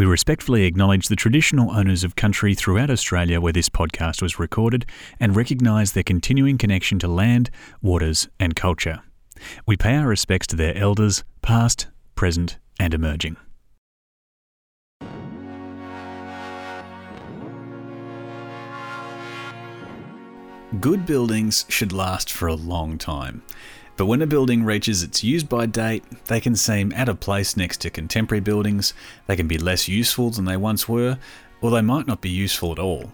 We respectfully acknowledge the traditional owners of country throughout Australia where this podcast was recorded and recognise their continuing connection to land, waters, and culture. We pay our respects to their elders, past, present, and emerging. Good buildings should last for a long time. But when a building reaches its use by date, they can seem out of place next to contemporary buildings, they can be less useful than they once were, or they might not be useful at all.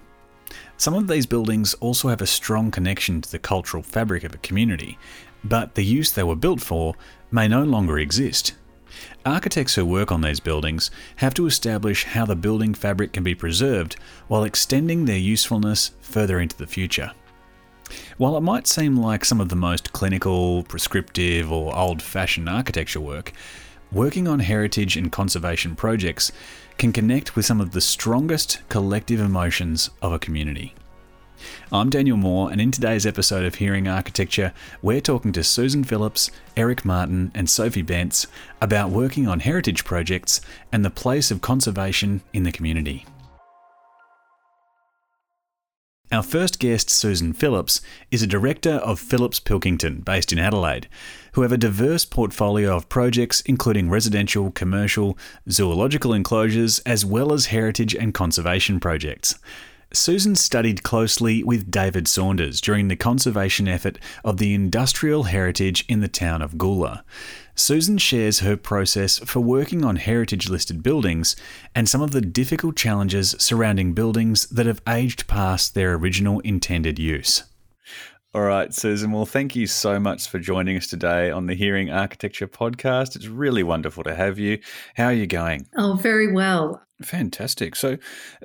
Some of these buildings also have a strong connection to the cultural fabric of a community, but the use they were built for may no longer exist. Architects who work on these buildings have to establish how the building fabric can be preserved while extending their usefulness further into the future. While it might seem like some of the most clinical, prescriptive, or old fashioned architecture work, working on heritage and conservation projects can connect with some of the strongest collective emotions of a community. I'm Daniel Moore, and in today's episode of Hearing Architecture, we're talking to Susan Phillips, Eric Martin, and Sophie Bence about working on heritage projects and the place of conservation in the community. Our first guest, Susan Phillips, is a director of Phillips Pilkington, based in Adelaide, who have a diverse portfolio of projects including residential, commercial, zoological enclosures, as well as heritage and conservation projects. Susan studied closely with David Saunders during the conservation effort of the industrial heritage in the town of Goola. Susan shares her process for working on heritage listed buildings and some of the difficult challenges surrounding buildings that have aged past their original intended use. All right, Susan. Well, thank you so much for joining us today on the Hearing Architecture podcast. It's really wonderful to have you. How are you going? Oh, very well. Fantastic. So,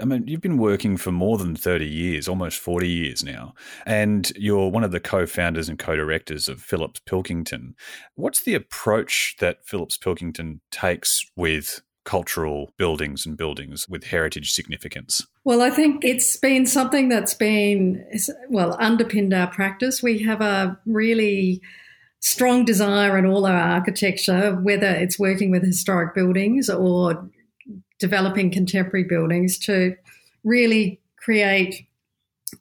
I mean, you've been working for more than 30 years, almost 40 years now, and you're one of the co founders and co directors of Phillips Pilkington. What's the approach that Phillips Pilkington takes with cultural buildings and buildings with heritage significance? Well, I think it's been something that's been, well, underpinned our practice. We have a really strong desire in all our architecture, whether it's working with historic buildings or developing contemporary buildings, to really create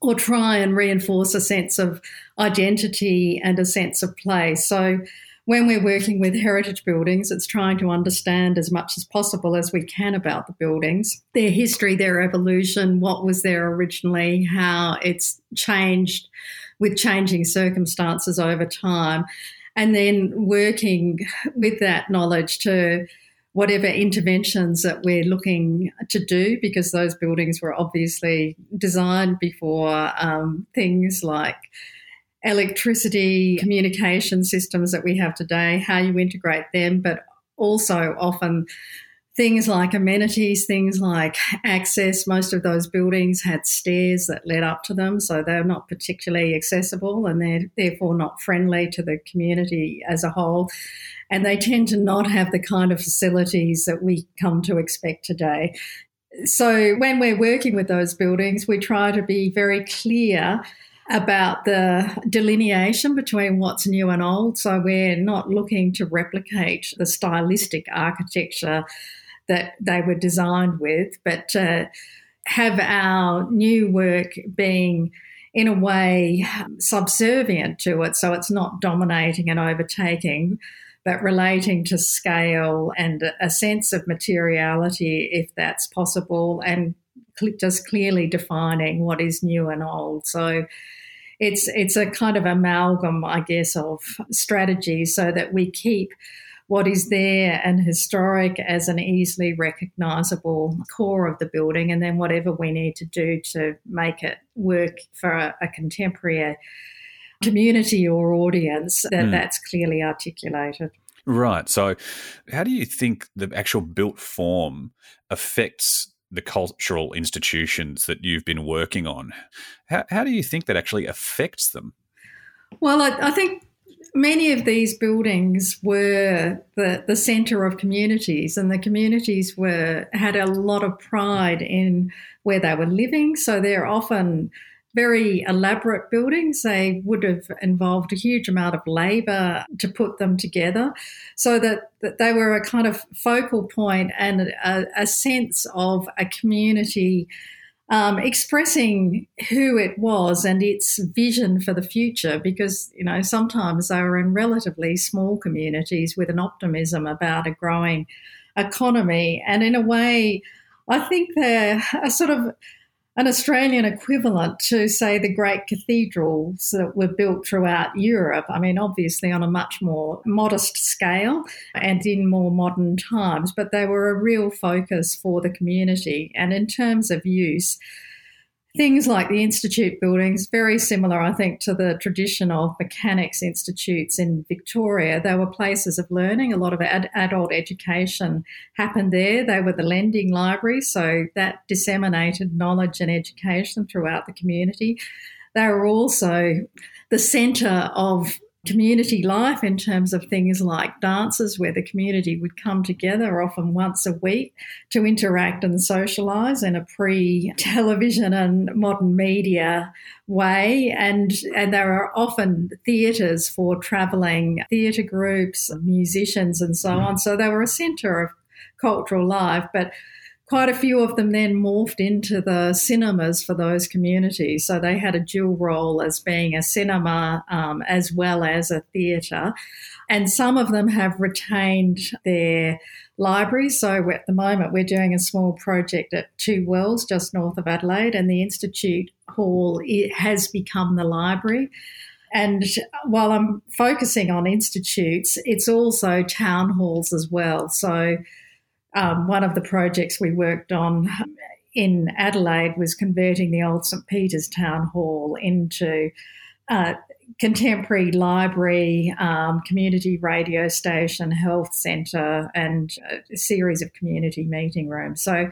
or try and reinforce a sense of identity and a sense of place. So, when we're working with heritage buildings, it's trying to understand as much as possible as we can about the buildings, their history, their evolution, what was there originally, how it's changed with changing circumstances over time, and then working with that knowledge to whatever interventions that we're looking to do, because those buildings were obviously designed before um, things like electricity communication systems that we have today, how you integrate them, but also often things like amenities, things like access. Most of those buildings had stairs that led up to them, so they're not particularly accessible and they're therefore not friendly to the community as a whole. And they tend to not have the kind of facilities that we come to expect today. So when we're working with those buildings, we try to be very clear about the delineation between what's new and old. So we're not looking to replicate the stylistic architecture that they were designed with, but uh, have our new work being in a way subservient to it. So it's not dominating and overtaking, but relating to scale and a sense of materiality, if that's possible, and just clearly defining what is new and old. So it's it's a kind of amalgam, I guess, of strategies so that we keep what is there and historic as an easily recognizable core of the building, and then whatever we need to do to make it work for a, a contemporary community or audience, that mm. that's clearly articulated. Right. So, how do you think the actual built form affects the cultural institutions that you've been working on. How, how do you think that actually affects them? Well, I, I think many of these buildings were the, the centre of communities, and the communities were had a lot of pride in where they were living. So they're often very elaborate buildings. They would have involved a huge amount of labour to put them together, so that, that they were a kind of focal point and a, a sense of a community. Um, expressing who it was and its vision for the future because you know sometimes they were in relatively small communities with an optimism about a growing economy and in a way i think they're a sort of an Australian equivalent to, say, the great cathedrals that were built throughout Europe. I mean, obviously on a much more modest scale and in more modern times, but they were a real focus for the community. And in terms of use, things like the institute buildings, very similar, I think, to the tradition of mechanics institutes in Victoria. They were places of learning. A lot of ad- adult education happened there. They were the lending library, so that disseminated knowledge and education throughout the community. They were also the centre of community life in terms of things like dances where the community would come together often once a week to interact and socialize in a pre-television and modern media way. And and there are often theatres for travelling theatre groups musicians and so mm. on. So they were a centre of cultural life but quite a few of them then morphed into the cinemas for those communities. So they had a dual role as being a cinema um, as well as a theatre. And some of them have retained their libraries. So at the moment, we're doing a small project at Two Wells, just north of Adelaide, and the Institute Hall has become the library. And while I'm focusing on institutes, it's also town halls as well. So um, one of the projects we worked on in Adelaide was converting the old St Peter's Town Hall into a contemporary library, um, community radio station, health centre, and a series of community meeting rooms. So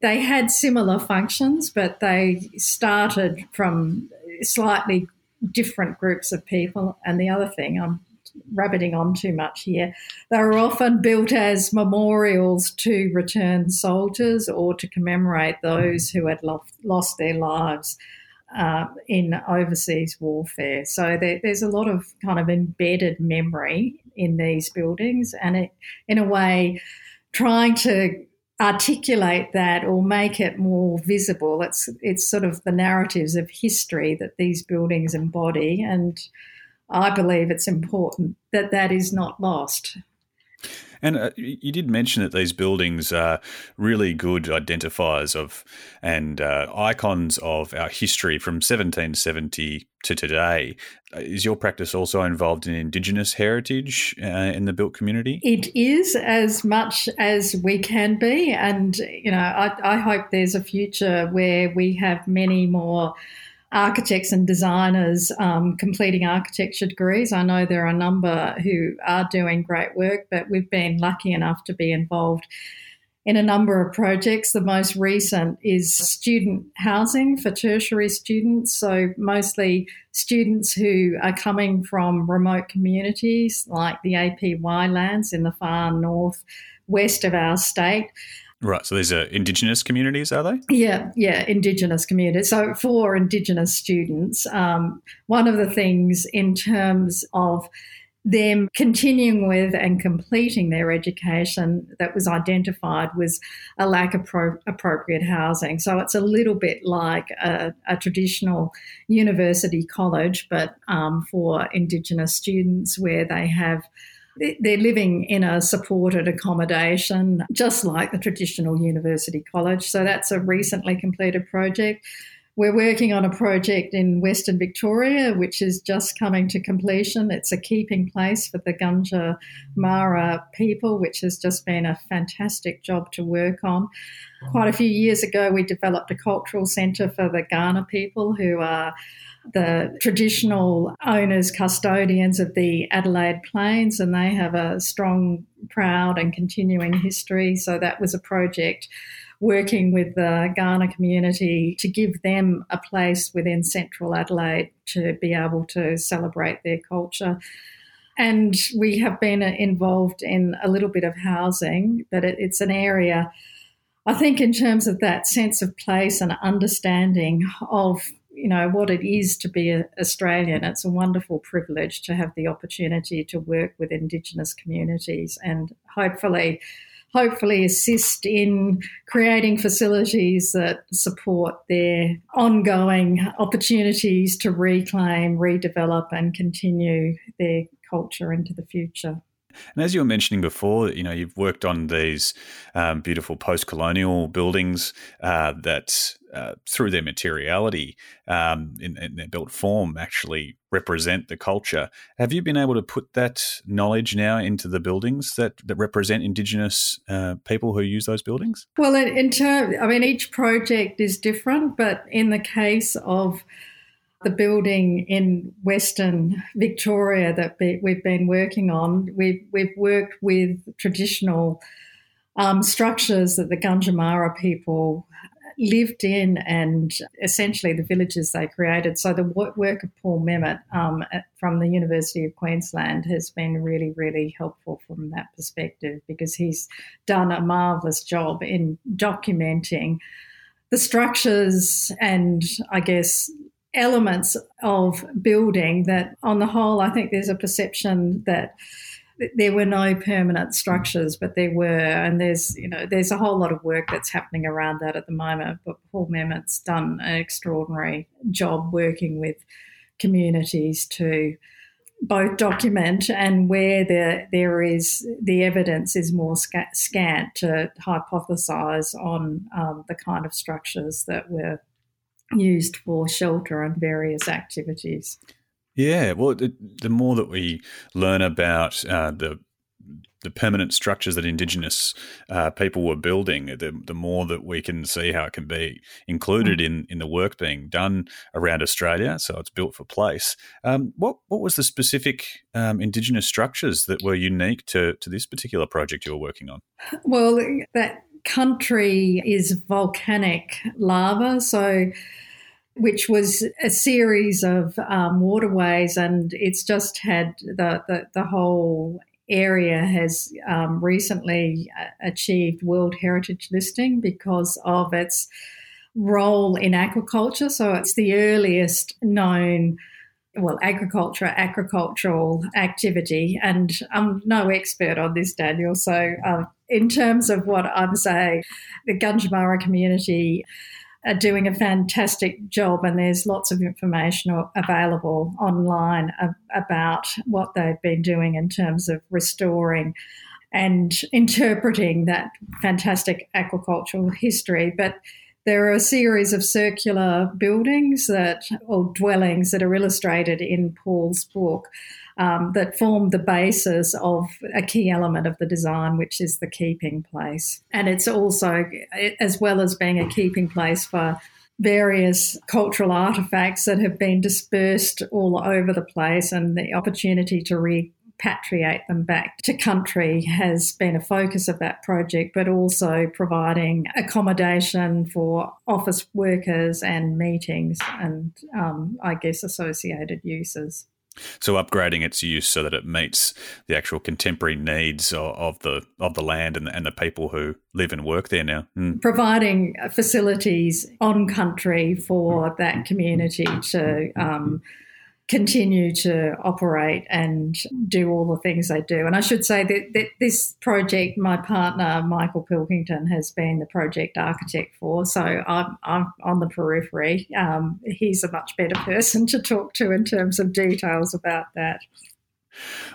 they had similar functions, but they started from slightly different groups of people. And the other thing I'm rabbiting on too much here. They were often built as memorials to returned soldiers or to commemorate those who had lost, lost their lives uh, in overseas warfare. So there, there's a lot of kind of embedded memory in these buildings, and it, in a way, trying to articulate that or make it more visible. It's it's sort of the narratives of history that these buildings embody, and I believe it's important that that is not lost. And uh, you did mention that these buildings are really good identifiers of and uh, icons of our history from 1770 to today. Uh, is your practice also involved in Indigenous heritage uh, in the built community? It is as much as we can be. And, you know, I, I hope there's a future where we have many more architects and designers um, completing architecture degrees. I know there are a number who are doing great work, but we've been lucky enough to be involved in a number of projects. The most recent is student housing for tertiary students, so mostly students who are coming from remote communities like the APY lands in the far north west of our state. Right. So these are Indigenous communities, are they? Yeah, yeah, Indigenous communities. So for Indigenous students, um, one of the things in terms of them continuing with and completing their education that was identified was a lack of pro- appropriate housing. So it's a little bit like a, a traditional university college, but um, for Indigenous students where they have they're living in a supported accommodation, just like the traditional university college. So that's a recently completed project. We're working on a project in Western Victoria, which is just coming to completion. It's a keeping place for the Gunja Mara people, which has just been a fantastic job to work on. Quite a few years ago, we developed a cultural centre for the Kaurna people who are the traditional owners, custodians of the Adelaide Plains, and they have a strong, proud, and continuing history. So that was a project working with the Kaurna community to give them a place within central Adelaide to be able to celebrate their culture. And we have been involved in a little bit of housing, but it, it's an area, I think, in terms of that sense of place and understanding of you know what it is to be an Australian. It's a wonderful privilege to have the opportunity to work with Indigenous communities and hopefully hopefully assist in creating facilities that support their ongoing opportunities to reclaim, redevelop, and continue their culture into the future. And as you were mentioning before, you know you've worked on these um, beautiful post-colonial buildings uh, that, uh, through their materiality um, in, in, their built form, actually represent the culture. Have you been able to put that knowledge now into the buildings that, that represent Indigenous uh, people who use those buildings? Well, in, in terms, I mean, each project is different, but in the case of the building in Western Victoria that we've been working on, we've, we've worked with traditional um, structures that the Gunditjmara people lived in and essentially the villages they created. So the work of Paul Memmott um, from the University of Queensland has been really, really helpful from that perspective because he's done a marvellous job in documenting the structures and I guess elements of building that, on the whole, I think there's a perception that there were no permanent structures, but there were, and there's you know there's a whole lot of work that's happening around that at the moment. But Paul Memmott's done an extraordinary job working with communities to both document and where there there is the evidence is more scant to hypothesize on um, the kind of structures that were used for shelter and various activities. Yeah, well, the, the more that we learn about uh, the the permanent structures that Indigenous uh, people were building, the, the more that we can see how it can be included mm. in, in the work being done around Australia. So it's built for place. Um, what what was the specific um, Indigenous structures that were unique to to this particular project you were working on? Well, that country is volcanic lava, so which was a series of um, waterways, and it's just had the, the, the whole area has um, recently uh, achieved World Heritage listing because of its role in aquaculture. So it's the earliest known well, agriculture, agricultural activity. And I'm no expert on this, Daniel. So, uh, in terms of what I'm saying, the Gunditjmara community are doing a fantastic job, and there's lots of information available online about what they've been doing in terms of restoring and interpreting that fantastic aquacultural history. But there are a series of circular buildings that, or dwellings that are illustrated in Paul's book um, that form the basis of a key element of the design, which is the keeping place. And it's also, as well as being a keeping place for various cultural artifacts that have been dispersed all over the place, and the opportunity to repatriate them back to country has been a focus of that project, but also providing accommodation for office workers and meetings and um, I guess associated uses. So upgrading its use so that it meets the actual contemporary needs of, the of the land and, and, the people who live and work there now. Mm. Providing facilities on country for that community to um, continue to operate and do all the things they do. And I should say that, that, this project, my partner Michael Pilkington has been the project architect for. So I'm, I'm on the periphery. Um, he's a much better person to talk to in terms of details about that.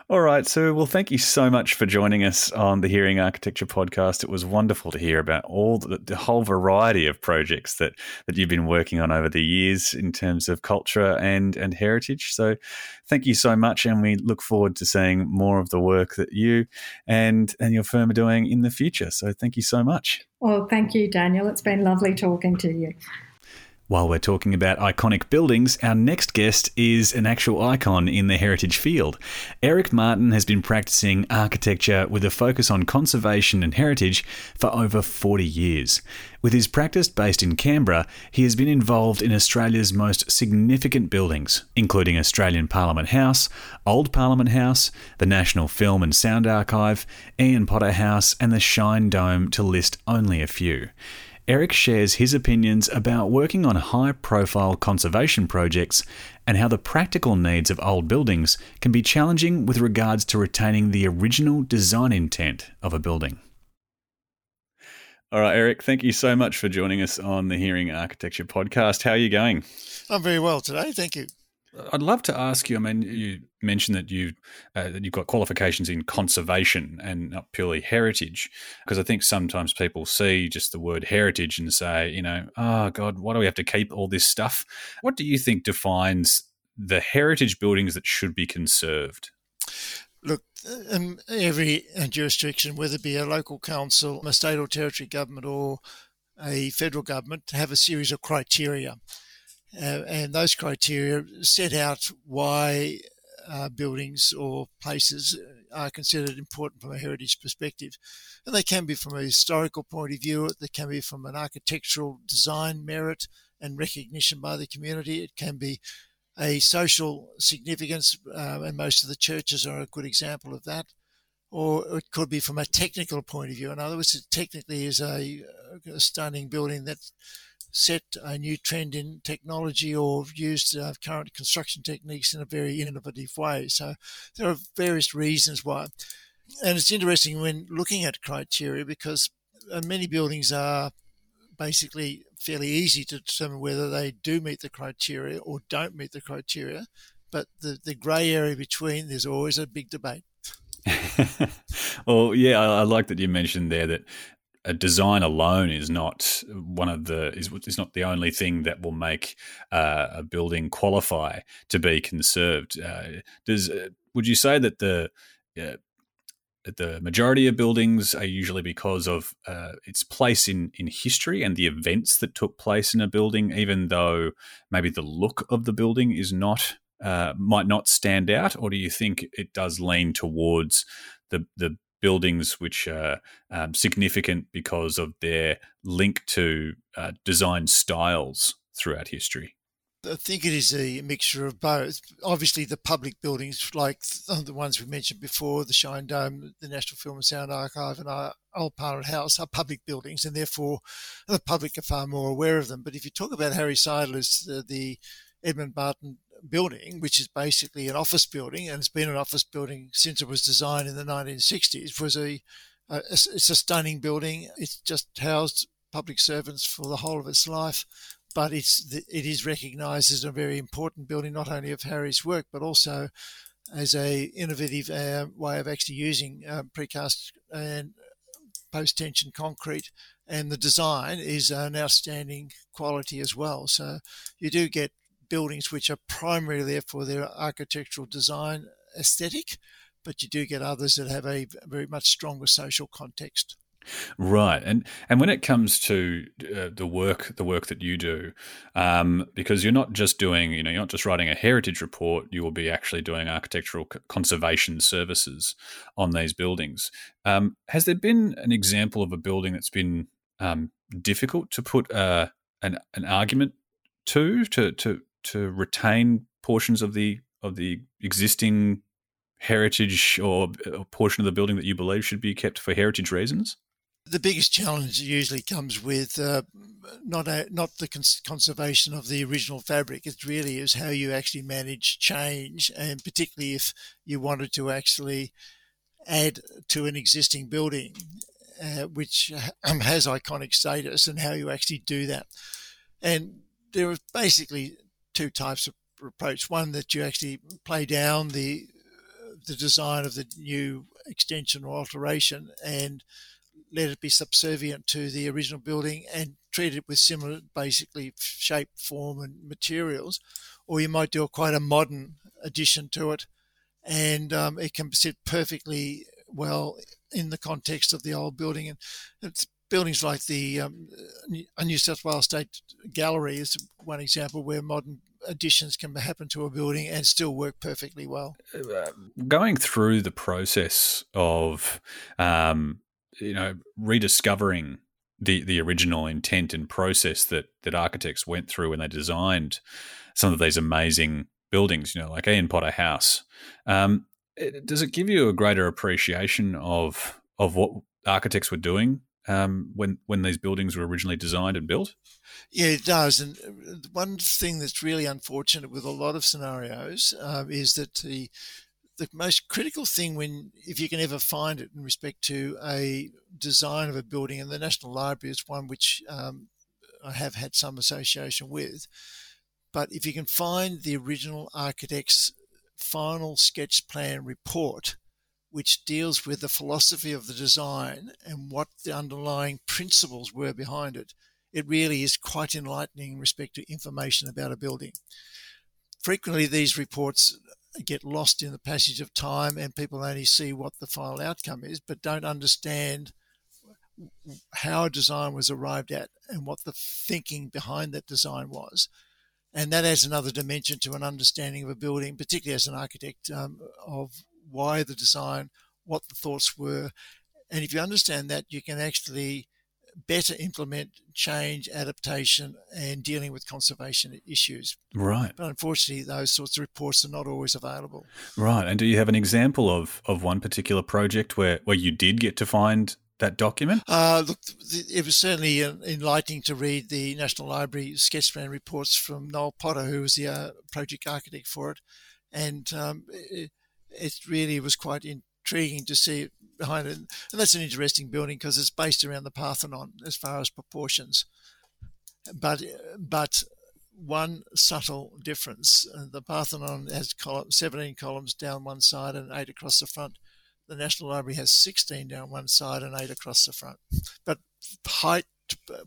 All right, so well, thank you so much for joining us on the Hearing Architecture podcast. It was wonderful to hear about all the, the, whole variety of projects that that you've been working on over the years in terms of culture and and heritage. So, thank you so much, and we look forward to seeing more of the work that you and and your firm are doing in the future. So, thank you so much. Well, thank you, Daniel. It's been lovely talking to you. While we're talking about iconic buildings, our next guest is an actual icon in the heritage field. Eric Martin has been practicing architecture with a focus on conservation and heritage for over 40 years. With his practice based in Canberra, he has been involved in Australia's most significant buildings, including Australian Parliament House, Old Parliament House, the National Film and Sound Archive, Ian Potter House, and the Shine Dome, to list only a few. Eric shares his opinions about working on high profile conservation projects and how the practical needs of old buildings can be challenging with regards to retaining the original design intent of a building. All right, Eric, thank you so much for joining us on the Hearing Architecture podcast. How are you going? I'm very well today. Thank you. I'd love to ask you. I mean, you mentioned that you uh, that you've got qualifications in conservation and not purely heritage, because I think sometimes people see just the word heritage and say, you know, oh God, why do we have to keep all this stuff? What do you think defines the heritage buildings that should be conserved? Look, in every jurisdiction, whether it be a local council, a state or territory government, or a federal government, have a series of criteria and those criteria set out why uh, buildings or places are considered important from a heritage perspective. And they can be from a historical point of view, they can be from an architectural design merit and recognition by the community, it can be a social significance, uh, and most of the churches are a good example of that. Or it could be from a technical point of view. In other words, it technically is a, a stunning building that set a new trend in technology or used uh, current construction techniques in a very innovative way. So there are various reasons why. And it's interesting when looking at criteria because uh, many buildings are basically fairly easy to determine whether they do meet the criteria or don't meet the criteria. But the, the grey area between, there's always a big debate. well, yeah, I, I, like that you mentioned there that a design alone is not one of the is, is not the only thing that will make uh, a building qualify to be conserved. Uh, does uh, would you say that the uh, the majority of buildings are usually because of uh, its place in, in history and the events that took place in a building, even though maybe the look of the building is not uh, might not stand out, or do you think it does lean towards the the buildings which are um, significant because of their link to uh, design styles throughout history? I think it is a mixture of both. Obviously, the public buildings, like the ones we mentioned before, the Shine Dome, the National Film and Sound Archive, and our Old Parliament House, are public buildings, and therefore the public are far more aware of them. But if you talk about Harry Seidler's, the, the Edmund Barton building, which is basically an office building, and it's been an office building since it was designed in the 1960s, was a, a it's a stunning building. It's just housed public servants for the whole of its life, but it's it is recognised as a very important building, not only of Harry's work, but also as a innovative uh, way of actually using uh, precast and post tension concrete and the design is an outstanding quality as well. So you do get buildings which are primarily there for their architectural design aesthetic, but you do get others that have a very much stronger social context. Right, and and when it comes to uh, the work, the work that you do, um, because you're not just doing, you know, you're not just writing a heritage report. You will be actually doing architectural conservation services on these buildings. Um, has there been an example of a building that's been um, difficult to put uh, an an argument to to to to retain portions of the of the existing heritage or a portion of the building that you believe should be kept for heritage reasons? The biggest challenge usually comes with uh, not a, not the cons- conservation of the original fabric. It really is how you actually manage change, and particularly if you wanted to actually add to an existing building, uh, which um, has iconic status, and how you actually do that. And there are basically two types of approach. One that you actually play down the the design of the new extension or alteration and let it be subservient to the original building and treat it with similar basically shape, form and materials. Or you might do a quite a modern addition to it and um, it can sit perfectly well in the context of the old building. And it's buildings like the um, New South Wales State Gallery is one example where modern additions can happen to a building and still work perfectly well. Uh, going through the process of, um, you know, rediscovering the the original intent and process that that architects went through when they designed some of these amazing buildings, you know, like Ian Potter House. Um, it, does it give you a greater appreciation of of what architects were doing um, when when these buildings were originally designed and built? Yeah, it does. And uh, one thing that's really unfortunate with a lot of scenarios um, is that the the most critical thing when if you can ever find it in respect to a design of a building and the national library is one which um, i have had some association with but if you can find the original architect's final sketch plan report which deals with the philosophy of the design and what the underlying principles were behind it it really is quite enlightening in respect to information about a building frequently these reports get lost in the passage of time and people only see what the final outcome is, but don't understand how a design was arrived at and what the thinking behind that design was. And that adds another dimension to an understanding of a building, particularly as an architect, um, of why the design, what the thoughts were. And if you understand that, you can actually better implement change, adaptation, and dealing with conservation issues. Right. But unfortunately, those sorts of reports are not always available. Right. And do you have an example of, of one particular project where, where you did get to find that document? Uh, look, it was certainly enlightening to read the National Library sketch plan reports from Noel Potter, who was the uh, project architect for it. And um, it, it, really was quite intriguing to see behind it. And that's an interesting building because it's based around the Parthenon as far as proportions. But but one subtle difference: uh, the Parthenon has column, 17 columns down one side and eight across the front. The National Library has 16 down one side and eight across the front. But height,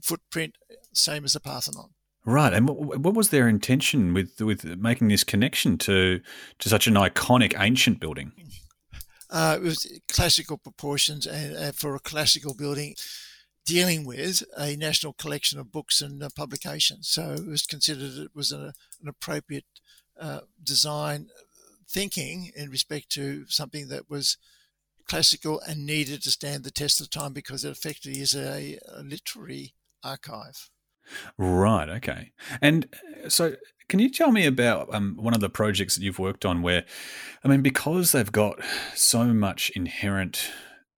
footprint, same as the Parthenon. Right, and what, was their intention with with making this connection to to such an iconic ancient building? uh, it was classical proportions and, and, for a classical building dealing with a national collection of books and uh, publications. So it was considered it was a, an appropriate uh, design thinking in respect to something that was classical and needed to stand the test of time because it effectively is a, a literary archive. Right. Okay. And uh, so can you tell me about um, one of the projects that you've worked on where, I mean, because they've got so much inherent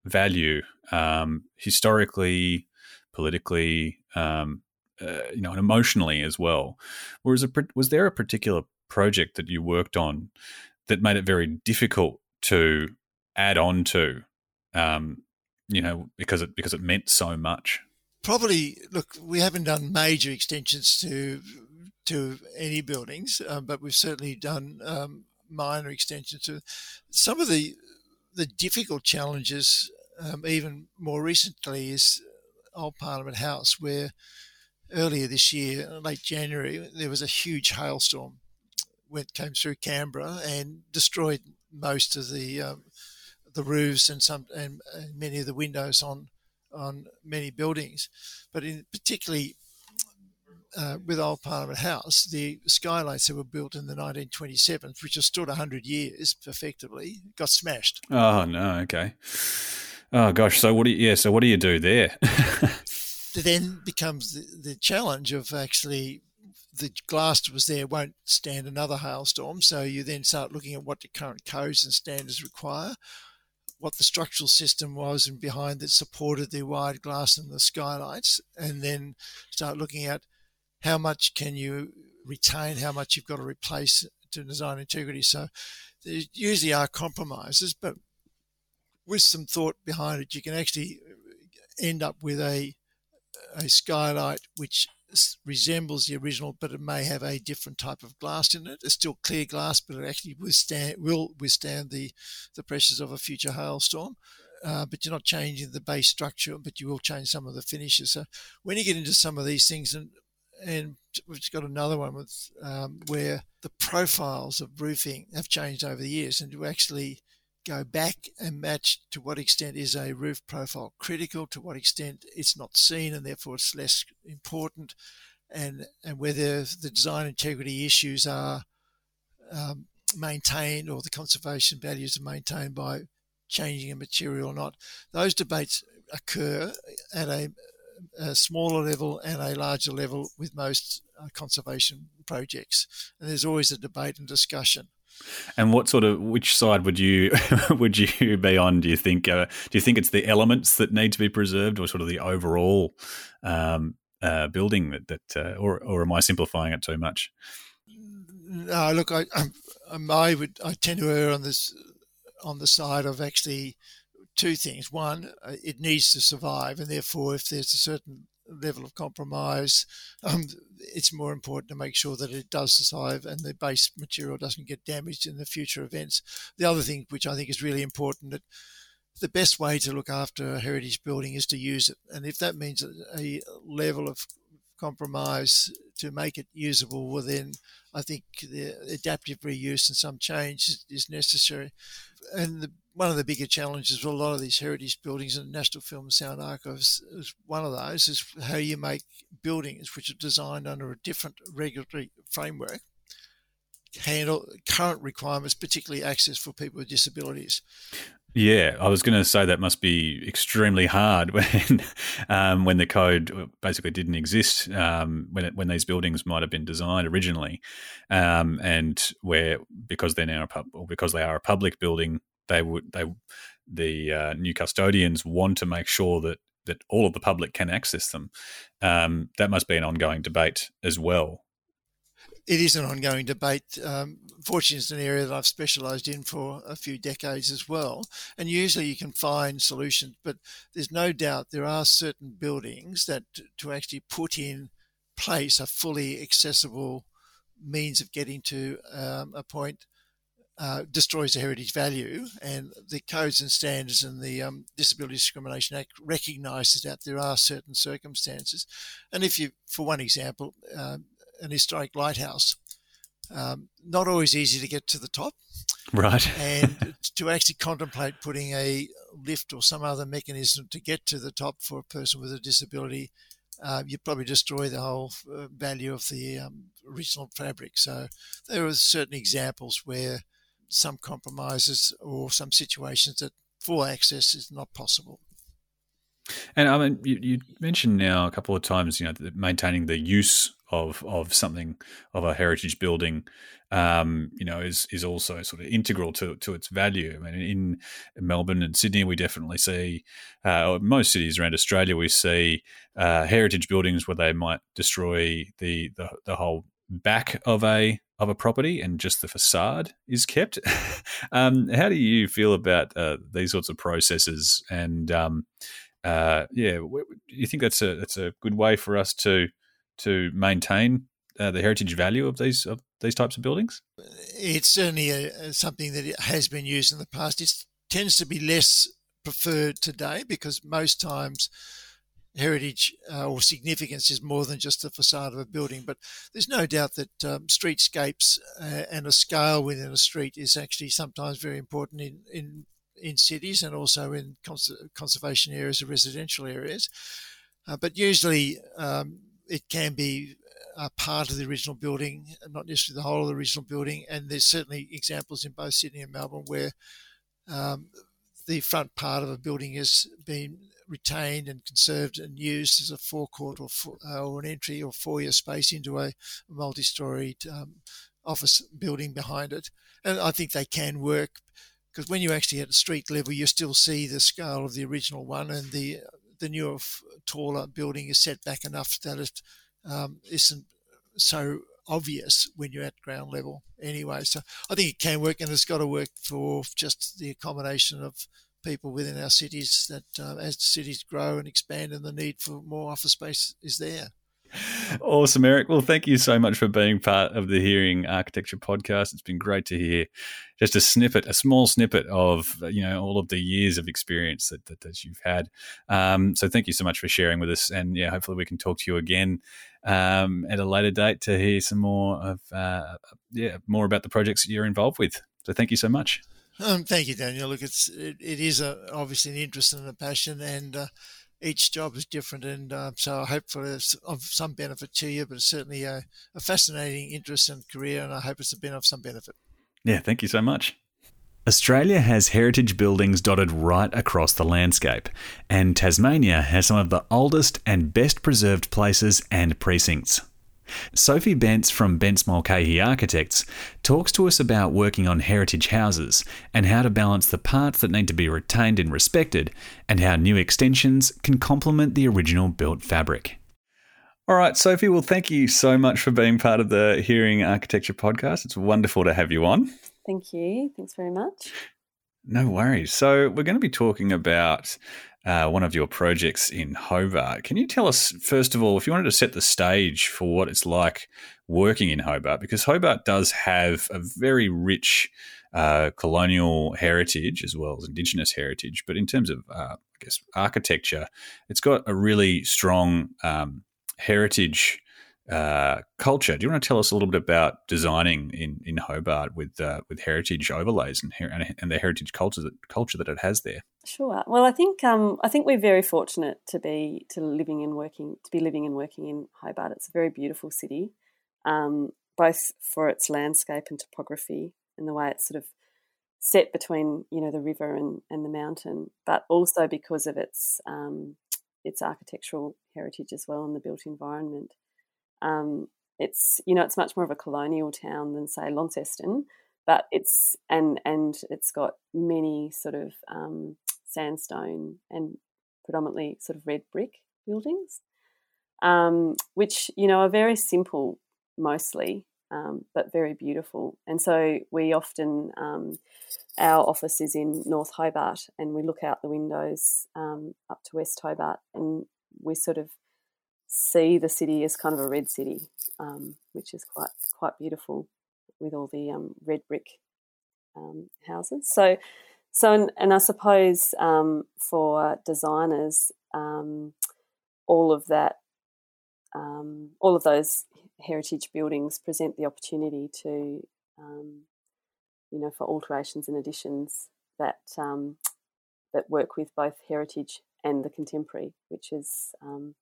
value um, historically, politically, um, uh, you know, and emotionally as well. Was, a, was there a particular project that you worked on that made it very difficult to add on to, um, you know, because it because it meant so much? Probably, look, we haven't done major extensions to to any buildings, um, but we've certainly done um, minor extensions to some of the the difficult challenges. Um, even more recently is Old Parliament House, where earlier this year, late January, there was a huge hailstorm went came through Canberra and destroyed most of the um, the roofs and some and, and, many of the windows on on many buildings, but in particularly uh, with Old Parliament House, the skylights that were built in the 1927s, which have stood 100 years effectively, got smashed. Oh, no. Okay. Oh, gosh. So, what do you, yeah, so what do you do there? then becomes the, the challenge of actually the glass that was there won't stand another hailstorm. So, you then start looking at what the current codes and standards require what the structural system was and behind that supported the wide glass and the skylights, and then start looking at how much can you retain, how much you've got to replace to design integrity. So there usually are compromises, but with some thought behind it, you can actually end up with a a skylight which resembles the original, but it may have a different type of glass in it. It's still clear glass, but it actually withstand will withstand the the pressures of a future hailstorm. Uh, but you're not changing the base structure, but you will change some of the finishes. So when you get into some of these things, and and we've got another one with um, where the profiles of roofing have changed over the years, and to actually go back and match to what extent is a roof profile critical, to what extent it's not seen, and therefore it's less important, and and whether the design integrity issues are um, maintained or the conservation values are maintained by changing a material or not. Those debates occur at a a smaller level and a larger level with most uh, conservation projects. And there's always a debate and discussion. And what sort of which side would you would you be on? Do you think uh, do you think it's the elements that need to be preserved, or sort of the overall um, uh, building that, that uh, or or am I simplifying it too much? No, look, I, I would I tend to err on this on the side of actually two things. One, uh, it needs to survive, and therefore, if there's a certain level of compromise, um, it's more important to make sure that it does survive and the base material doesn't get damaged in the future events. The other thing, which I think is really important, that the best way to look after a heritage building is to use it, and if that means a level of compromise to make it usable, well then I think the adaptive reuse and some change is necessary. And the, one of the bigger challenges for a lot of these heritage buildings and National Film and Sound Archives is one of those is how you make buildings which are designed under a different regulatory framework handle current requirements, particularly access for people with disabilities. Yeah, I was going to say that must be extremely hard when um, when the code basically didn't exist um, when it, when these buildings might have been designed originally, um, and where because they're now a pub, or because they are a public building, they would they the uh, new custodians want to make sure that that all of the public can access them. Um, that must be an ongoing debate as well it is an ongoing debate. Um, fortunately, it's an area that I've specialised in for a few decades as well. And usually you can find solutions, but there's no doubt there are certain buildings that to actually put in place a fully accessible means of getting to um, a point uh, destroys the heritage value, and the codes and standards and the um, Disability Discrimination Act recognises that there are certain circumstances. And if you, for one example, uh, an historic lighthouse. Um, not always easy to get to the top. Right. and to actually contemplate putting a lift or some other mechanism to get to the top for a person with a disability, uh, you probably destroy the whole uh, value of the um, original fabric. So there are certain examples where some compromises or some situations that full access is not possible. And I mean, you, you, mentioned now a couple of times, you know, maintaining the use of of something of a heritage building, um, you know, is is also sort of integral to to its value. I mean, in Melbourne and Sydney, we definitely see, uh, most cities around Australia, we see uh, heritage buildings where they might destroy the, the the whole back of a of a property and just the facade is kept. um, how do you feel about uh, these sorts of processes? And um, uh, yeah, do you think that's a that's a good way for us to to maintain uh, the heritage value of these of these types of buildings? It's certainly a, something that has been used in the past. It tends to be less preferred today because most times heritage uh, or significance is more than just the facade of a building. But there's no doubt that um, streetscapes uh, and a scale within a street is actually sometimes very important in, in, in cities and also in cons- conservation areas or residential areas. Uh, but usually um, it can be a part of the original building, not necessarily the whole of the original building. And there's certainly examples in both Sydney and Melbourne where um, the front part of a building has been retained and conserved and used as a forecourt or, for, uh, or an entry or foyer space into a multi-storied um, office building behind it. And I think they can work because when you actually at a street level, you still see the scale of the original one and the the newer, taller building is set back enough that it um, not so obvious when you're at ground level anyway. So I think it can work, and it's got to work for just the accommodation of people within our cities. That uh, as cities grow and expand, and the need for more office space is there. Awesome, Eric. Well, thank you so much for being part of the Hearing Architecture podcast. It's been great to hear just a snippet, a small snippet of you know all of the years of experience that, that, that you've had. Um, so, thank you so much for sharing with us, and yeah, hopefully we can talk to you again um, at a later date to hear some more of uh, yeah more about the projects you're involved with. So, thank you so much. Um, thank you, Daniel. Look, it's it, it is a, obviously an interest and a passion, and uh, each job is different, and uh, so hopefully it's of some benefit to you. But it's certainly a, a fascinating interest and career, and I hope it's been of some benefit. Yeah, thank you so much. Australia has heritage buildings dotted right across the landscape, and Tasmania has some of the oldest and best preserved places and precincts. Sophie Bence from Bence Mulcahy Architects talks to us about working on heritage houses and how to balance the parts that need to be retained and respected, and how new extensions can complement the original built fabric. All right, Sophie, well, thank you so much for being part of the Hearing Architecture podcast. It's wonderful to have you on. Thank you. Thanks very much. No worries. So, we're going to be talking about uh, one of your projects in Hobart. Can you tell us, first of all, if you wanted to set the stage for what it's like working in Hobart? Because Hobart does have a very rich uh, colonial heritage as well as Indigenous heritage, but in terms of, uh, I guess, architecture, it's got a really strong um, heritage uh, culture. Do you want to tell us a little bit about designing in, in Hobart with uh, with heritage overlays and, and the heritage culture that culture that it has there? Sure. Well, I think um, I think we're very fortunate to be to living and working to be living and working in Hobart. It's a very beautiful city, um, both for its landscape and topography and the way it's sort of set between you know the river and, and the mountain, but also because of its um, its architectural heritage as well and the built environment. Um, it's you know it's much more of a colonial town than say Launceston, but it's and and it's got many sort of um, sandstone and predominantly sort of red brick buildings, um, which you know are very simple mostly, um, but very beautiful. And so we often um, our office is in North Hobart, and we look out the windows um, up to West Hobart, and we sort of see the city as kind of a red city, um, which is quite quite beautiful with all the um, red brick um, houses. So, so and, and I suppose um, for designers, um, all of that, all of those heritage buildings present the opportunity to, you know, for alterations and additions that that work with both heritage and the contemporary, which is um,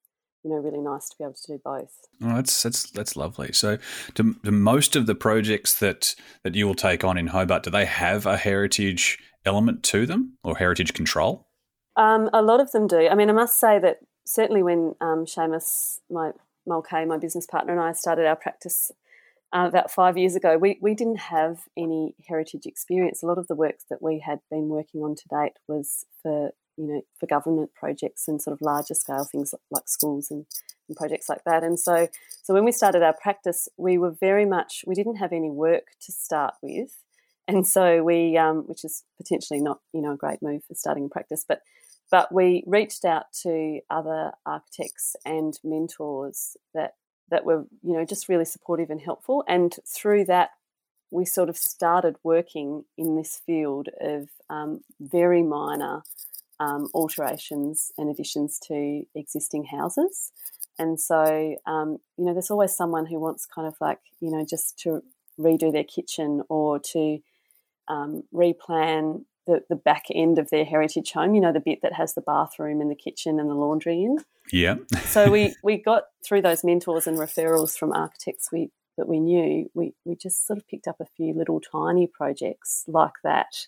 you know really nice to be able to do both. Oh, that's that's that's lovely. So, do, do most of the projects that that you will take on in Hobart do they have a heritage element to them or heritage control? Um, a lot of them do. I mean, I must say that certainly when um, Seamus, my Mulcahy, my business partner, and I started our practice uh, about five years ago, we, we didn't have any heritage experience. A lot of the work that we had been working on to date was for you know, for government projects and sort of larger scale things like schools and, and projects like that. And so, so when we started our practice, we were very much we didn't have any work to start with, and so we, um, which is potentially not you know a great move for starting a practice, but but we reached out to other architects and mentors that that were you know just really supportive and helpful, and through that we sort of started working in this field of um, very minor um, alterations and additions to existing houses. And so, um, you know, there's always someone who wants kind of like, you know, just to redo their kitchen or to um, replan the, the back end of their heritage home, you know, the bit that has the bathroom and the kitchen and the laundry in. Yeah. so we, we got through those mentors and referrals from architects we that we knew, we, we just sort of picked up a few little tiny projects like that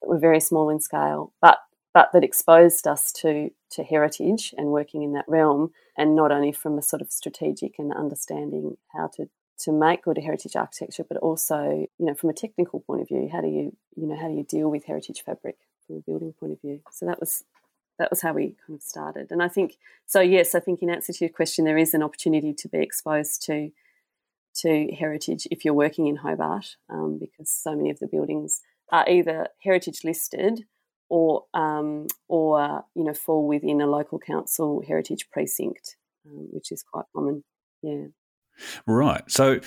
that were very small in scale, but but that exposed us to to heritage and working in that realm, and not only from a sort of strategic and understanding how to to make good heritage architecture, but also you know from a technical point of view, how do you you know how do you deal with heritage fabric from a building point of view? So that was that was how we kind of started, and I think so. Yes, I think in answer to your question, there is an opportunity to be exposed to to heritage if you're working in Hobart, um, because so many of the buildings are either heritage listed or um, or you know fall within a local council heritage precinct, um, which is quite common. Yeah. Right. So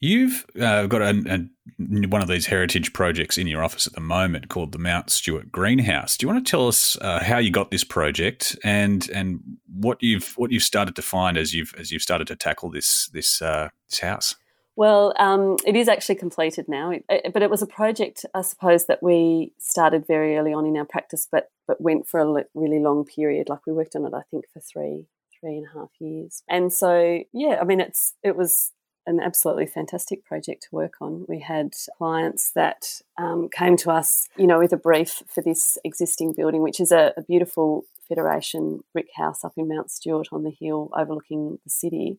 you've uh, got a, a, one of these heritage projects in your office at the moment called the Mount Stuart Greenhouse. Do you want to tell us uh, how you got this project and and what you've what you've started to find as you've as you've started to tackle this this uh, this house? Well, um, it is actually completed now, it, but it was a project, I suppose, that we started very early on in our practice, but but went for a really long period. Like we worked on it, I think, for three three and a half years. And so, yeah, I mean, it's it was an absolutely fantastic project to work on. We had clients that um, came to us, you know, with a brief for this existing building, which is a, a beautiful Federation brick house up in Mount Stuart on the hill overlooking the city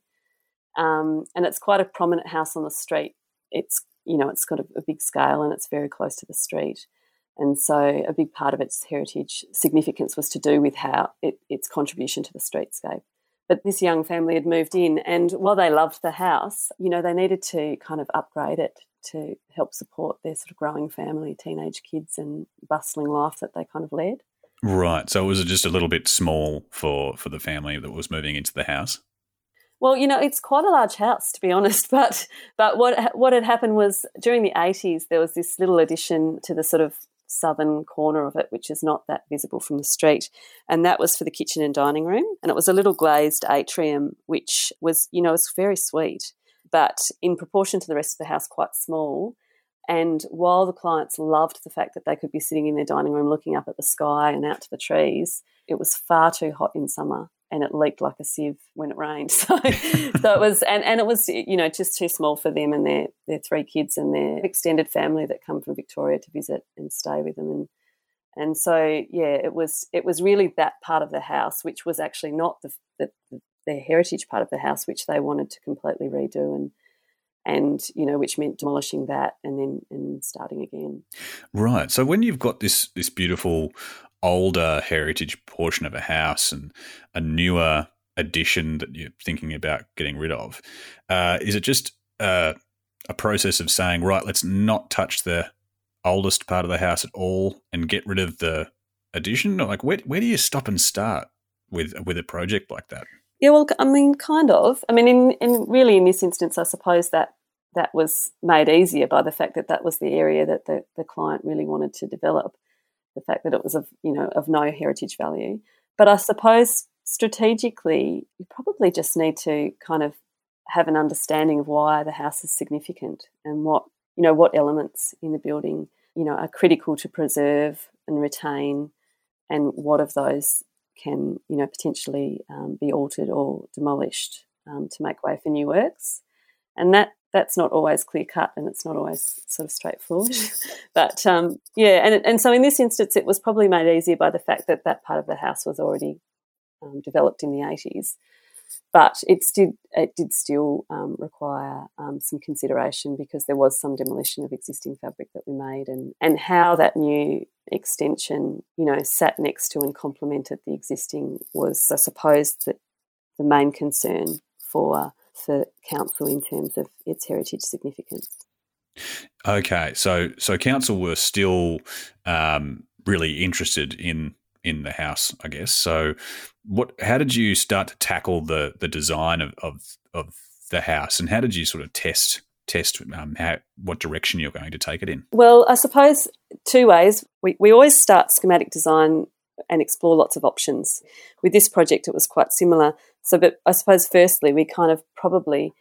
um, and it's quite a prominent house on the street. It's you know it's got a, a big scale and it's very close to the street. And so, a big part of its heritage significance was to do with how it, its contribution to the streetscape. But this young family had moved in, and while they loved the house, you know, they needed to kind of upgrade it to help support their sort of growing family, teenage kids, and bustling life that they kind of led. Right. So, it was just a little bit small for for the family that was moving into the house? Well, you know, it's quite a large house to be honest. But but what what had happened was during the eighties there was this little addition to the sort of southern corner of it, which is not that visible from the street. And that was for the kitchen and dining room. And it was a little glazed atrium, which was, you know, was very sweet, but in proportion to the rest of the house, quite small. And while the clients loved the fact that they could be sitting in their dining room looking up at the sky and out to the trees, it was far too hot in summer and it leaked like a sieve when it rained. So, so it was, and, and it was, you know, just too small for them and their, their three kids and their extended family that come from Victoria to visit and stay with them. And, and so, yeah, it was, it was really that part of the house, which was actually not the, the, the heritage part of the house, which they wanted to completely redo and, and you know which meant demolishing that and then and starting again right so when you've got this this beautiful older heritage portion of a house and a newer addition that you're thinking about getting rid of. Uh, is it just uh, a process of saying right let's not touch the oldest part of the house at all and get rid of the addition like where, where do you stop and start with with a project like that? Yeah well i mean kind of. I mean in, in really in this instance i suppose that that was made easier by the fact that that was the area that the, the client really wanted to develop, the fact that it was of you know of no heritage value. But I suppose strategically, you probably just need to kind of have an understanding of why the house is significant and what you know what elements in the building you know are critical to preserve and retain, and what of those can you know potentially um, be altered or demolished um, to make way for new works. And that that's not always clear cut and it's not always sort of straightforward. but um, yeah, and and so in this instance, it was probably made easier by the fact that that part of the house was already um, developed in the eighties. But it did it did still um, require um, some consideration because there was some demolition of existing fabric that we made, and and how that new extension, you know, sat next to and complemented the existing was, I suppose, that the main concern for for council in terms of its heritage significance. Okay, so so council were still um, really interested in in the house, I guess. So, what? How did you start to tackle the the design of of, of the house, and how did you sort of test test um, how what direction you're going to take it in? Well, I suppose two ways. We we always start schematic design and explore lots of options. With this project, it was quite similar. So, but I suppose firstly, we kind of probably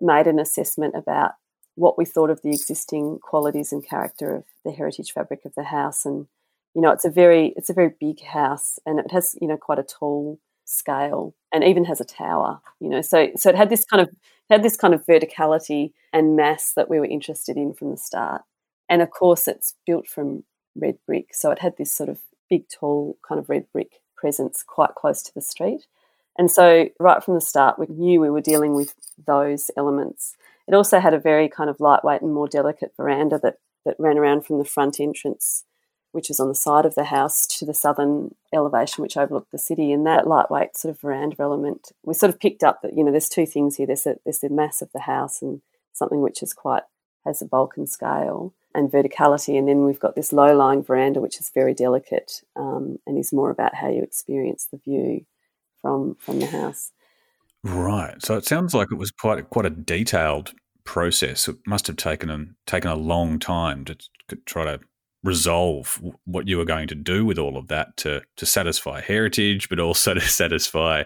made an assessment about what we thought of the existing qualities and character of the heritage fabric of the house. And, you know, it's a very, it's a very big house and it has, you know, quite a tall scale and even has a tower, you know, so, so it had this kind of, had this kind of verticality and mass that we were interested in from the start. And of course, it's built from red brick. So it had this sort of big, tall kind of red brick presence quite close to the street. And so, right from the start, we knew we were dealing with those elements. It also had a very kind of lightweight and more delicate veranda that, that ran around from the front entrance, which is on the side of the house, to the southern elevation, which overlooked the city. And that lightweight sort of veranda element, we sort of picked up that, you know, there's two things here there's, a, there's the mass of the house and something which is quite, has a bulk and scale and verticality. And then we've got this low lying veranda, which is very delicate um, and is more about how you experience the view from from the house. Right. So it sounds like it was quite quite a detailed process. It must have taken a, taken a long time to, try to resolve what you were going to do with all of that to to satisfy heritage, but also to satisfy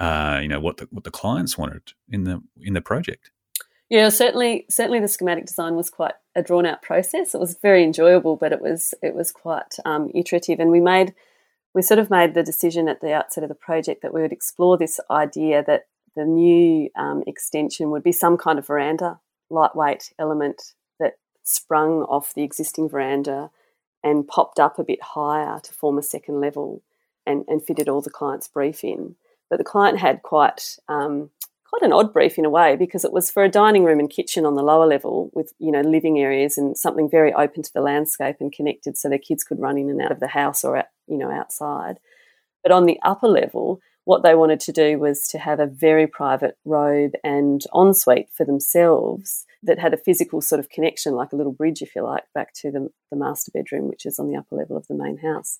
uh, you know what the what the clients wanted in the in the project. Yeah, certainly certainly the schematic design was quite a drawn out process. It was very enjoyable, but it was it was quite um, iterative, and we made we sort of made the decision at the outset of the project that we would explore this idea that the new um, extension would be some kind of veranda, lightweight element that sprung off the existing veranda and popped up a bit higher to form a second level and, and fitted all the client's brief in. But the client had quite um, quite an odd brief in a way because it was for a dining room and kitchen on the lower level with you know living areas and something very open to the landscape and connected so their kids could run in and out of the house or you know outside. But on the upper level what they wanted to do was to have a very private robe and ensuite for themselves that had a physical sort of connection like a little bridge if you like back to the, the master bedroom which is on the upper level of the main house.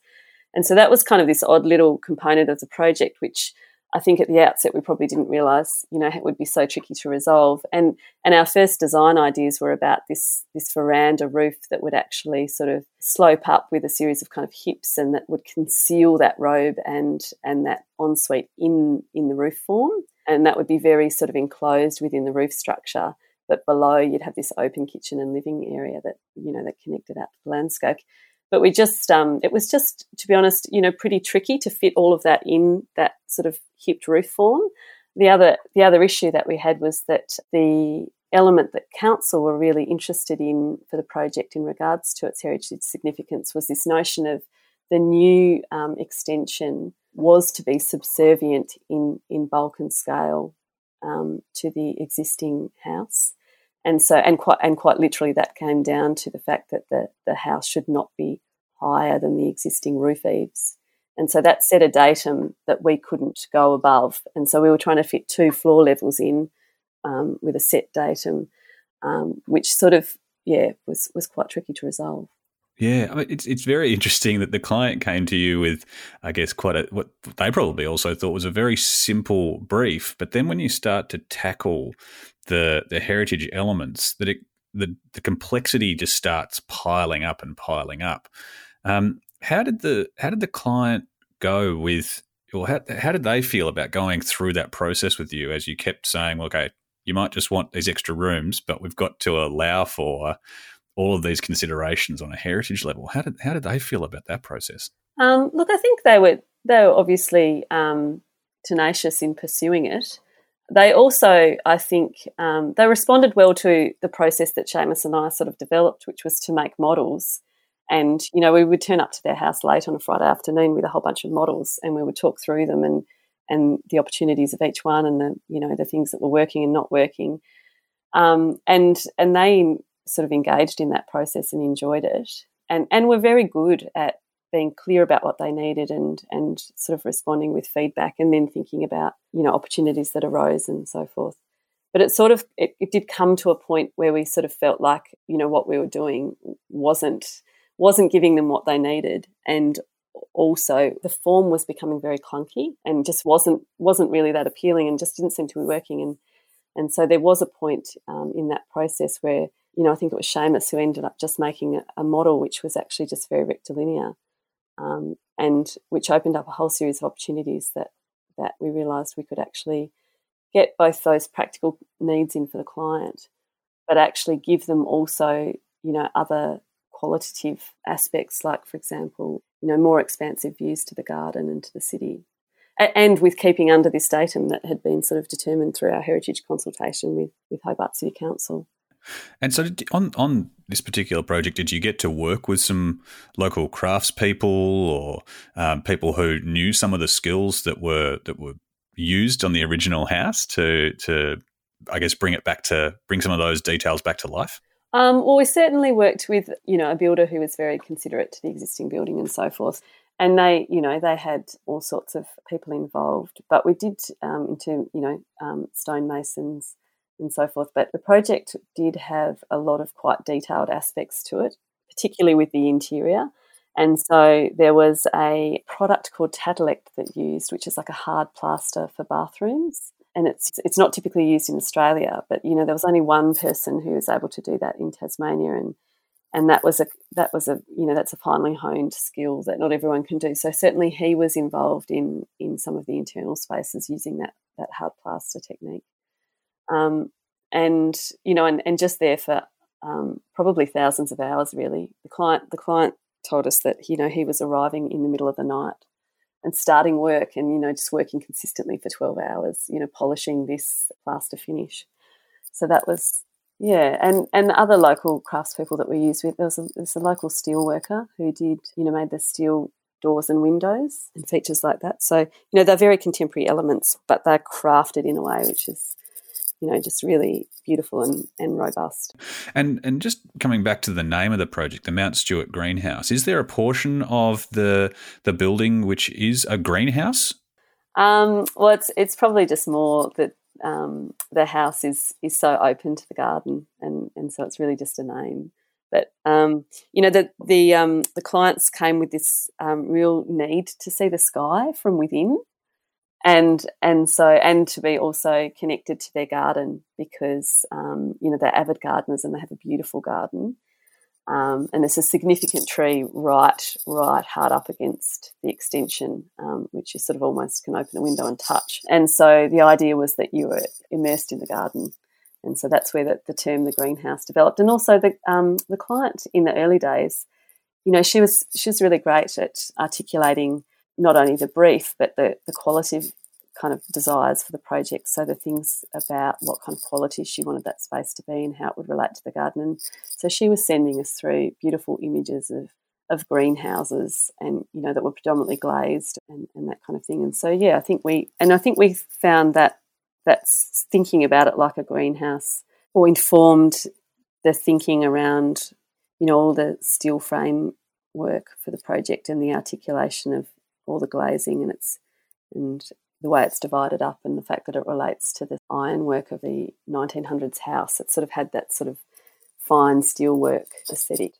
And so that was kind of this odd little component of the project which I think at the outset we probably didn't realise, you know, it would be so tricky to resolve. And and our first design ideas were about this this veranda roof that would actually sort of slope up with a series of kind of hips and that would conceal that robe and and that ensuite in in the roof form. And that would be very sort of enclosed within the roof structure. But below you'd have this open kitchen and living area that, you know, that connected out to the landscape but we just um, it was just to be honest you know pretty tricky to fit all of that in that sort of hipped roof form. The other the other issue that we had was that the element that council were really interested in for the project in regards to its heritage significance was this notion of the new um, extension was to be subservient in in bulk and scale um, to the existing house and so and quite and quite literally that came down to the fact that the the house should not be higher than the existing roof eaves. And so that set a datum that we couldn't go above. And so we were trying to fit two floor levels in um, with a set datum um, which sort of yeah was was quite tricky to resolve yeah, I mean, it's it's very interesting that the client came to you with, I guess, quite a what they probably also thought was a very simple brief. But then when you start to tackle the the heritage elements, that it the the complexity just starts piling up and piling up. Um, how did the how did the client go with, or how how did they feel about going through that process with you as you kept saying, okay, you might just want these extra rooms, but we've got to allow for all of these considerations on a heritage level. How did how did they feel about that process? Um, look, I think they were they were obviously um, tenacious in pursuing it. They also, I think, um, they responded well to the process that Seamus and I sort of developed, which was to make models. And you know, we would turn up to their house late on a Friday afternoon with a whole bunch of models, and we would talk through them and and the opportunities of each one, and the you know the things that were working and not working. Um, and and they sort of engaged in that process and enjoyed it. And and were very good at being clear about what they needed and and sort of responding with feedback and then thinking about you know opportunities that arose and so forth. But it sort of it, it did come to a point where we sort of felt like you know what we were doing wasn't wasn't giving them what they needed. And also the form was becoming very clunky and just wasn't wasn't really that appealing and just didn't seem to be working. And and so there was a point um, in that process where you know, I think it was Seamus who ended up just making a, model which was actually just very rectilinear, um, and which opened up a whole series of opportunities that that we realised we could actually get both those practical needs in for the client, but actually give them also, you know, other qualitative aspects, like for example, you know, more expansive views to the garden and to the city. And with keeping under this datum that had been sort of determined through our heritage consultation with, with Hobart City Council. And so, did, on on this particular project, did you get to work with some local craftspeople or um, people who knew some of the skills that were that were used on the original house to to I guess bring it back to bring some of those details back to life? Um, well, we certainly worked with you know a builder who was very considerate to the existing building and so forth, and they you know they had all sorts of people involved. But we did um, into you know um, stonemasons and so forth. But the project did have a lot of quite detailed aspects to it, particularly with the interior. And so there was a product called Tadelakt that used, which is like a hard plaster for bathrooms. And it's it's not typically used in Australia, but you know there was only one person who was able to do that in Tasmania, and and that was a that was a you know that's a finely honed skill that not everyone can do. So certainly he was involved in in some of the internal spaces using that that hard plaster technique. Um, and you know, and, and just there for um, probably thousands of hours. Really, the client the client told us that you know he was arriving in the middle of the night and starting work, and you know just working consistently for twelve hours. You know, polishing this plaster finish. So that was yeah, and and other local craftspeople that we used with. There was a, a local steel worker who did you know made the steel doors and windows and features like that. So you know they're very contemporary elements, but they're crafted in a way which is you know, just really beautiful and, and robust. And and just coming back to the name of the project, the Mount Stuart Greenhouse, is there a portion of the the building which is a greenhouse? Um, well, it's it's probably just more that um, the house is is so open to the garden, and and so it's really just a name. But um, you know, the the um, the clients came with this um, real need to see the sky from within, and and so and to be also connected to their garden because um, you know they're avid gardeners and they have a beautiful garden. Um, and there's a significant tree right, right hard up against the extension, um, which you sort of almost can open a window and touch. And so the idea was that you were immersed in the garden, and so that's where the, the term the greenhouse developed. And also the um, the client in the early days, you know, she was she was really great at articulating not only the brief but the the qualitative kind of desires for the project. So the things about what kind of qualities she wanted that space to be and how it would relate to the garden. And so she was sending us through beautiful images of of greenhouses and you know that were predominantly glazed and, and that kind of thing. And so yeah, I think we and I think we found that that's thinking about it like a greenhouse or informed the thinking around you know all the steel frame work for the project and the articulation of all the glazing and it's and the way it's divided up and the fact that it relates to the ironwork of the 1900s house. It sort of had that sort of fine steelwork aesthetic.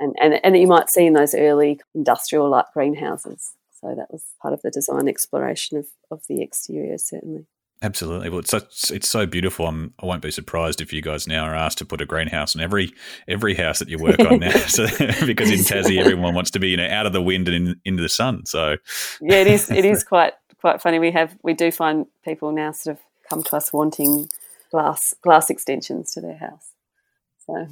And, and, and you might see in those early industrial like greenhouses. So that was part of the design exploration of, of the exterior, certainly. Absolutely. Well, it's so, it's so beautiful. I'm, I won't be surprised if you guys now are asked to put a greenhouse in every every house that you work on now. so, because in Tassie, everyone wants to be you know out of the wind and in, into the sun. So yeah, it is it is quite quite funny. We have we do find people now sort of come to us wanting glass glass extensions to their house. So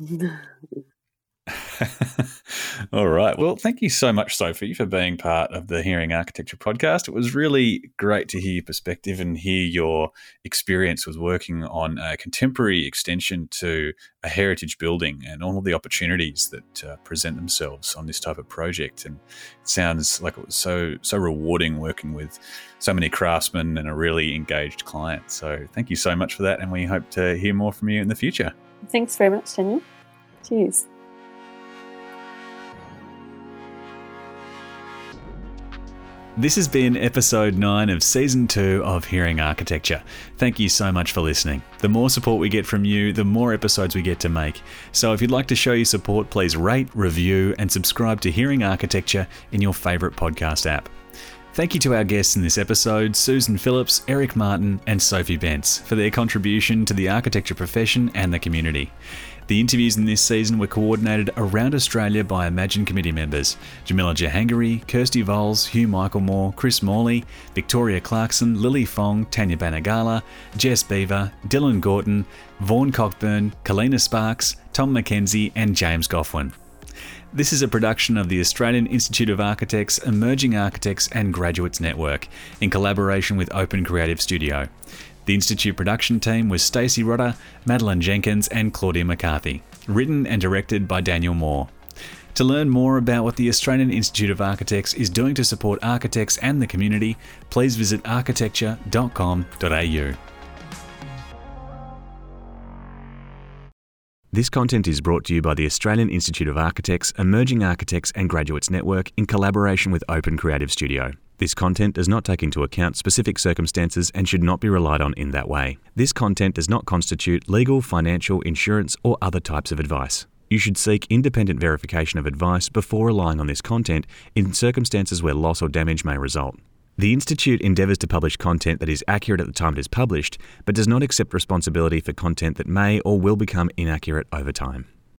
All right. Well, thank you so much, Sophie, for being part of the Hearing Architecture podcast. It was really great to hear your perspective and hear your experience with working on a contemporary extension to a heritage building and all of the opportunities that uh, present themselves on this type of project. And it sounds like it was so so rewarding working with so many craftsmen and a really engaged client. So thank you so much for that, and we hope to hear more from you in the future. Thanks very much, Daniel. Cheers. This has been episode 9 of season 2 of Hearing Architecture. Thank you so much for listening. The more support we get from you, the more episodes we get to make. So if you'd like to show your support, please rate, review, and subscribe to Hearing Architecture in your favourite podcast app. Thank you to our guests in this episode, Susan Phillips, Eric Martin, and Sophie Bence, for their contribution to the architecture profession and the community. The interviews in this season were coordinated around Australia by EmAGN committee members Jamila Jahangiri, Kirsty Voles, Hugh Michaelmore, Chris Morley, Victoria Clarkson, Lily Fong, Tanya Banagala, Jess Beaver, Dylan Gorton, Vaughan Cockburn, Kalina Sparks, Tom McKenzie, and James Goffwin. This is a production of the Australian Institute of Architects, Emerging Architects and Graduates Network in collaboration with Open Creative Studio. The Institute production team was Stacey Rodder, Madeline Jenkins, and Claudia McCarthy. Written and directed by Daniel Moore. To learn more about what the Australian Institute of Architects is doing to support architects and the community, please visit architecture.com.au. This content is brought to you by the Australian Institute of Architects, Emerging Architects and Graduates Network in collaboration with Open Creative Studio. This content does not take into account specific circumstances and should not be relied on in that way. This content does not constitute legal, financial, insurance, or other types of advice. You should seek independent verification of advice before relying on this content in circumstances where loss or damage may result. The Institute endeavours to publish content that is accurate at the time it is published, but does not accept responsibility for content that may or will become inaccurate over time.